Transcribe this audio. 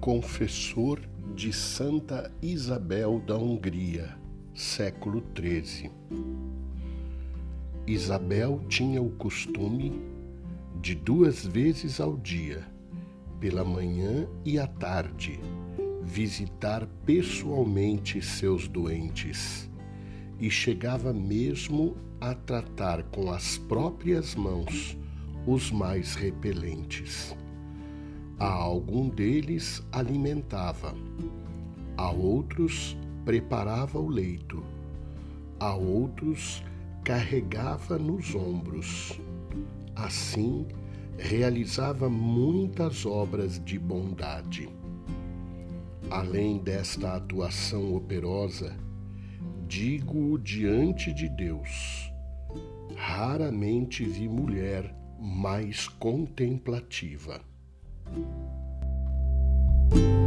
confessor de Santa Isabel da Hungria, século XIII. Isabel tinha o costume de duas vezes ao dia, pela manhã e à tarde, visitar pessoalmente seus doentes e chegava mesmo a tratar com as próprias mãos os mais repelentes. A algum deles alimentava, a outros preparava o leito, a outros carregava nos ombros. Assim, realizava muitas obras de bondade. Além desta atuação operosa, digo diante de Deus, raramente vi mulher mais contemplativa. Thank you.